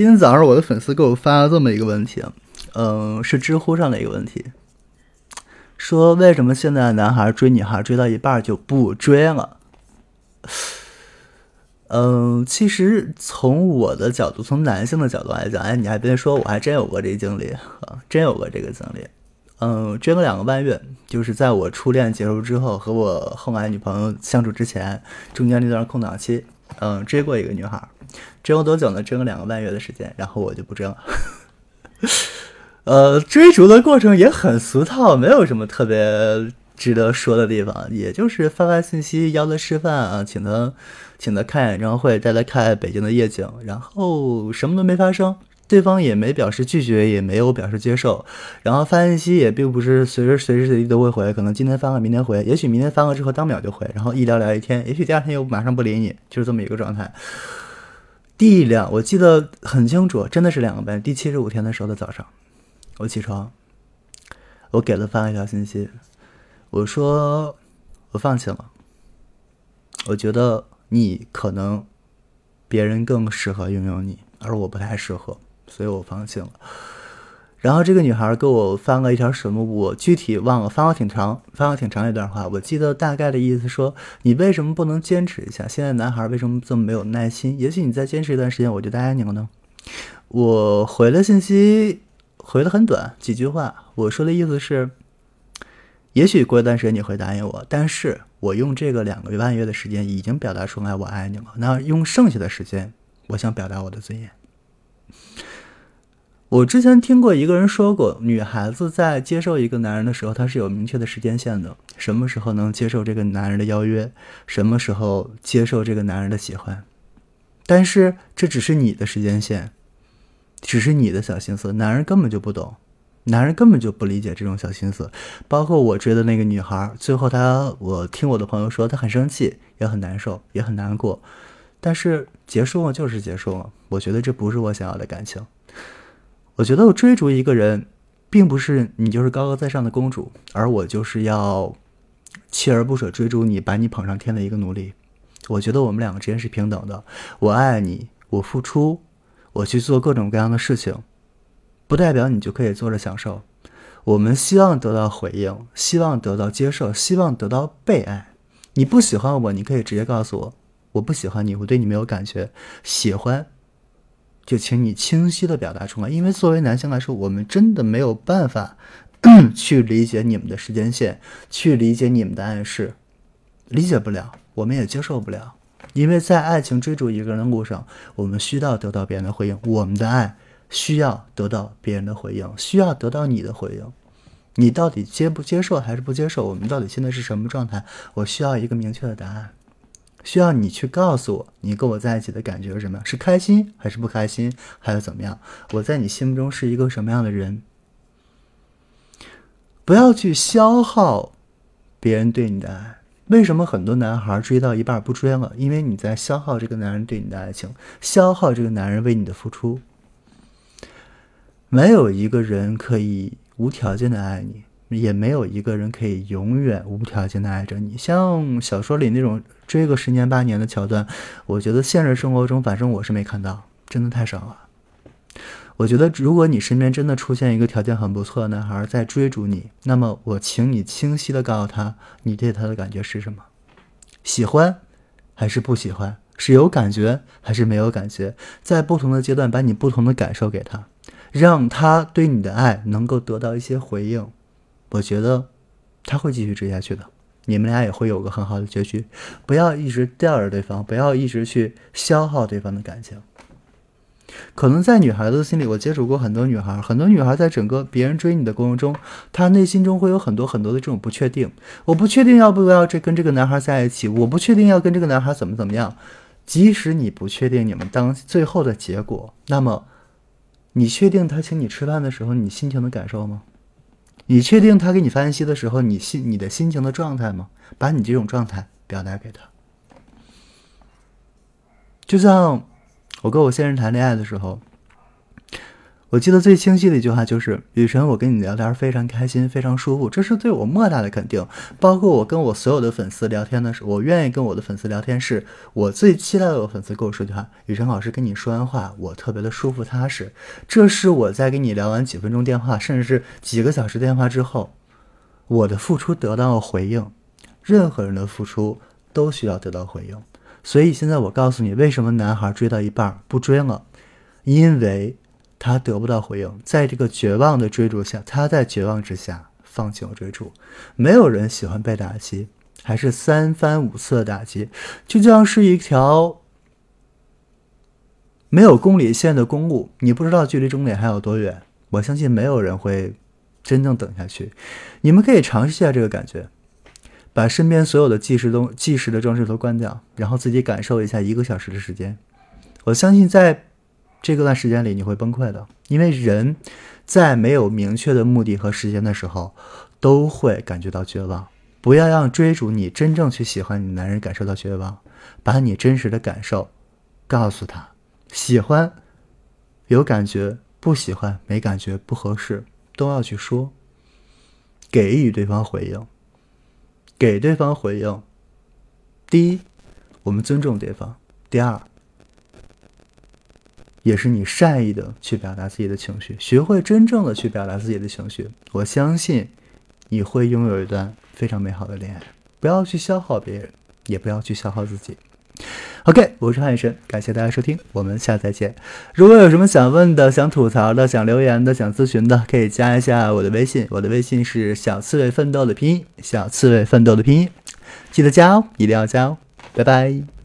今天早上我的粉丝给我发了这么一个问题，嗯，是知乎上的一个问题，说为什么现在男孩追女孩追到一半就不追了？嗯，其实从我的角度，从男性的角度来讲，哎，你还别说，我还真有过这经历啊，真有过这个经历。嗯，追了两个半月，就是在我初恋结束之后，和我后来女朋友相处之前，中间那段空档期，嗯，追过一个女孩，追过多久呢？追了两个半月的时间，然后我就不追了。呃，追逐的过程也很俗套，没有什么特别值得说的地方，也就是发发信息，邀他吃饭啊，请他，请他看演唱会，带他看北京的夜景，然后什么都没发生。对方也没表示拒绝，也没有表示接受，然后发信息也并不是随时随时随地都会回，可能今天发了明天回，也许明天发了之后当秒就回，然后一聊聊一天，也许第二天又马上不理你，就是这么一个状态。第两，我记得很清楚，真的是两个班，第七十五天的时候的早上，我起床，我给他发了一条信息，我说我放弃了，我觉得你可能别人更适合拥有你，而我不太适合。所以我放弃了。然后这个女孩给我发了一条什么，我具体忘了，发了挺长，发了挺长一段话。我记得大概的意思说：“你为什么不能坚持一下？现在男孩为什么这么没有耐心？也许你再坚持一段时间，我就答应你了呢。”我回了信息，回的很短，几句话。我说的意思是：也许过一段时间你会答应我，但是我用这个两个半月的时间已经表达出来我爱你了。那用剩下的时间，我想表达我的尊严。我之前听过一个人说过，女孩子在接受一个男人的时候，她是有明确的时间线的。什么时候能接受这个男人的邀约？什么时候接受这个男人的喜欢？但是这只是你的时间线，只是你的小心思，男人根本就不懂，男人根本就不理解这种小心思。包括我追的那个女孩，最后她，我听我的朋友说，她很生气，也很难受，也很难过。但是结束了就是结束了，我觉得这不是我想要的感情。我觉得我追逐一个人，并不是你就是高高在上的公主，而我就是要锲而不舍追逐你，把你捧上天的一个奴隶。我觉得我们两个之间是平等的，我爱你，我付出，我去做各种各样的事情，不代表你就可以坐着享受。我们希望得到回应，希望得到接受，希望得到被爱。你不喜欢我，你可以直接告诉我，我不喜欢你，我对你没有感觉。喜欢。就请你清晰的表达出来，因为作为男性来说，我们真的没有办法去理解你们的时间线，去理解你们的暗示，理解不了，我们也接受不了。因为在爱情追逐一个人的路上，我们需要得到别人的回应，我们的爱需要得到别人的回应，需要得到你的回应。你到底接不接受还是不接受？我们到底现在是什么状态？我需要一个明确的答案。需要你去告诉我，你跟我在一起的感觉是什么样？是开心还是不开心，还是怎么样？我在你心目中是一个什么样的人？不要去消耗别人对你的爱。为什么很多男孩追到一半不追了？因为你在消耗这个男人对你的爱情，消耗这个男人为你的付出。没有一个人可以无条件的爱你。也没有一个人可以永远无条件的爱着你，像小说里那种追个十年八年的桥段，我觉得现实生活中反正我是没看到，真的太少了。我觉得如果你身边真的出现一个条件很不错的男孩在追逐你，那么我请你清晰的告诉他，你对他的感觉是什么？喜欢还是不喜欢？是有感觉还是没有感觉？在不同的阶段把你不同的感受给他，让他对你的爱能够得到一些回应。我觉得他会继续追下去的，你们俩也会有个很好的结局。不要一直吊着对方，不要一直去消耗对方的感情。可能在女孩子心里，我接触过很多女孩，很多女孩在整个别人追你的过程中，她内心中会有很多很多的这种不确定。我不确定要不要这跟这个男孩在一起，我不确定要跟这个男孩怎么怎么样。即使你不确定你们当最后的结果，那么你确定他请你吃饭的时候你心情的感受吗？你确定他给你发信息的时候，你心你的心情的状态吗？把你这种状态表达给他。就像我跟我先生谈恋爱的时候，我记得最清晰的一句话就是：“雨辰，我跟你聊天非常开心，非常舒服，这是对我莫大的肯定。包括我跟我所有的粉丝聊天的时候，我愿意跟我的粉丝聊天，是我最期待的。我粉丝跟我说句话：雨辰老师跟你说完话，我特别的舒服踏实。这是我在跟你聊完几分钟电话，甚至是几个小时电话之后，我的付出得到了回应。任何人的付出都需要得到回应。所以现在我告诉你，为什么男孩追到一半不追了？因为。”他得不到回应，在这个绝望的追逐下，他在绝望之下放弃了追逐。没有人喜欢被打击，还是三番五次的打击，就像是一条没有公里线的公路，你不知道距离终点还有多远。我相信没有人会真正等下去。你们可以尝试一下这个感觉，把身边所有的计时东计时的装置都关掉，然后自己感受一下一个小时的时间。我相信在。这个段时间里你会崩溃的，因为人在没有明确的目的和时间的时候，都会感觉到绝望。不要让追逐你真正去喜欢你的男人感受到绝望，把你真实的感受告诉他。喜欢有感觉，不喜欢没感觉，不合适都要去说，给予对方回应，给对方回应。第一，我们尊重对方；第二。也是你善意的去表达自己的情绪，学会真正的去表达自己的情绪。我相信你会拥有一段非常美好的恋爱。不要去消耗别人，也不要去消耗自己。OK，我是汉雨神，感谢大家收听，我们下次再见。如果有什么想问的、想吐槽的、想留言的、想咨询的，可以加一下我的微信，我的微信是小刺猬奋斗的拼音，小刺猬奋斗的拼音，记得加哦，一定要加哦。拜拜。